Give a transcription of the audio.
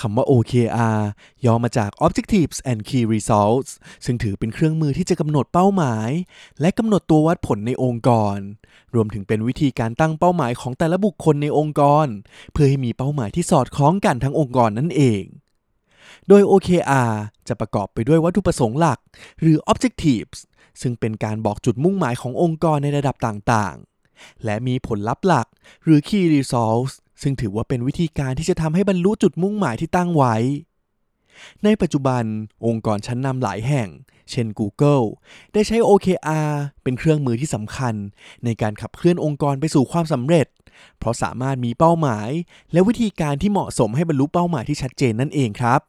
คำว่า OKR ย่อมาจาก Objectives and Key Results ซึ่งถือเป็นเครื่องมือที่จะกำหนดเป้าหมาย และกำหนดตัววัดผลในองค์กร รวมถึงเป็นวิธีการตั้งเป้าหมายของแต่ละบุคคลในองค์กร เพื่อให้มีเป้าหมายที่สอดคล้องกันทั้งองค์กรนั่นเองโดย OKR จะประกอบไปด้วยวัตถุประสงค์หลัก หรือ Objectives ซึ่งเป็นการบอกจุดมุ่งหมายขององค์กรในระดับต่างๆ และมีผลลัพธ์หลัก หรือ Key Results ซึ่งถือว่าเป็นวิธีการที่จะทำให้บรรลุจุดมุ่งหมายที่ตั้งไว้ ในปัจจุบันองค์กรชั้นนำหลายแห่ง เช่น Google ได้ใช้ OKR เป็นเครื่องมือที่สำคัญ ในการขับเคลื่อนองค์กรไปสู่ความสำเร็จ เพราะสามารถมีเป้าหมาย และวิธีการที่เหมาะสมให้บรรลุเป้าหมายที่ชัดเจนนั่นเองครับ